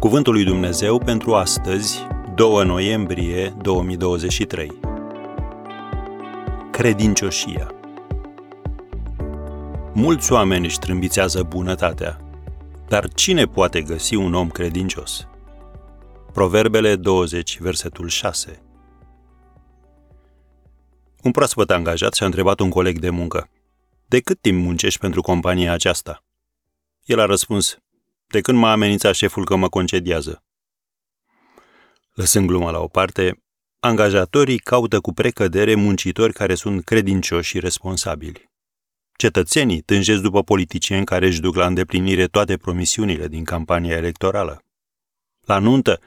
Cuvântul lui Dumnezeu pentru astăzi, 2 noiembrie 2023. Credincioșia. Mulți oameni își trâmbițează bunătatea, dar cine poate găsi un om credincios? Proverbele 20, versetul 6. Un proaspăt angajat și-a întrebat un coleg de muncă, de cât timp muncești pentru compania aceasta? El a răspuns, de când m-a amenințat șeful că mă concediază. Lăsând gluma la o parte, angajatorii caută cu precădere muncitori care sunt credincioși și responsabili. Cetățenii tânjesc după politicieni care își duc la îndeplinire toate promisiunile din campania electorală. La nuntă,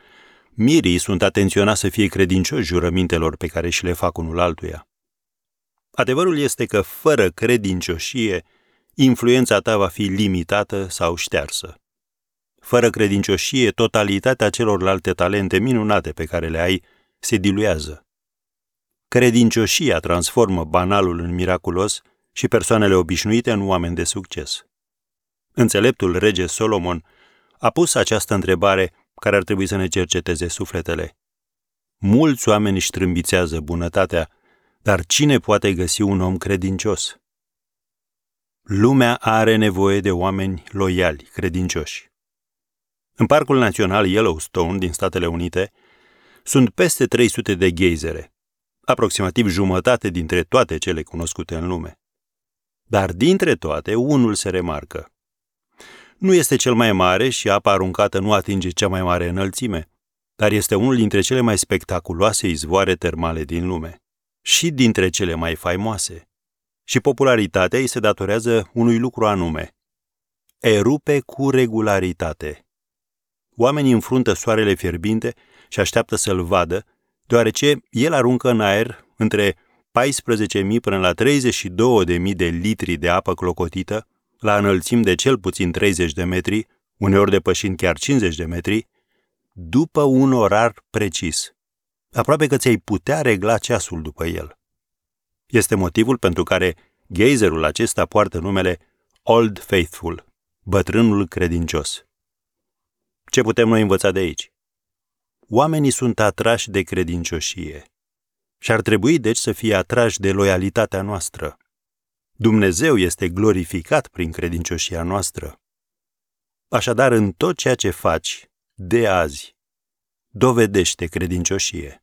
mirii sunt atenționați să fie credincioși jurămintelor pe care și le fac unul altuia. Adevărul este că, fără credincioșie, influența ta va fi limitată sau ștearsă. Fără credincioșie, totalitatea celorlalte talente minunate pe care le ai se diluează. Credincioșia transformă banalul în miraculos și persoanele obișnuite în oameni de succes. Înțeleptul rege Solomon a pus această întrebare care ar trebui să ne cerceteze sufletele. Mulți oameni își trâmbițează bunătatea, dar cine poate găsi un om credincios? Lumea are nevoie de oameni loiali, credincioși. În Parcul Național Yellowstone din Statele Unite sunt peste 300 de geizere, aproximativ jumătate dintre toate cele cunoscute în lume. Dar dintre toate, unul se remarcă. Nu este cel mai mare și apa aruncată nu atinge cea mai mare înălțime, dar este unul dintre cele mai spectaculoase izvoare termale din lume și dintre cele mai faimoase. Și popularitatea îi se datorează unui lucru anume. Erupe cu regularitate. Oamenii înfruntă soarele fierbinte și așteaptă să-l vadă, deoarece el aruncă în aer între 14.000 până la 32.000 de litri de apă clocotită, la înălțimi de cel puțin 30 de metri, uneori depășind chiar 50 de metri, după un orar precis. Aproape că ți-ai putea regla ceasul după el. Este motivul pentru care geizerul acesta poartă numele Old Faithful, bătrânul credincios. Ce putem noi învăța de aici? Oamenii sunt atrași de credincioșie și ar trebui deci să fie atrași de loialitatea noastră. Dumnezeu este glorificat prin credincioșia noastră. Așadar, în tot ceea ce faci, de azi, dovedește credincioșie.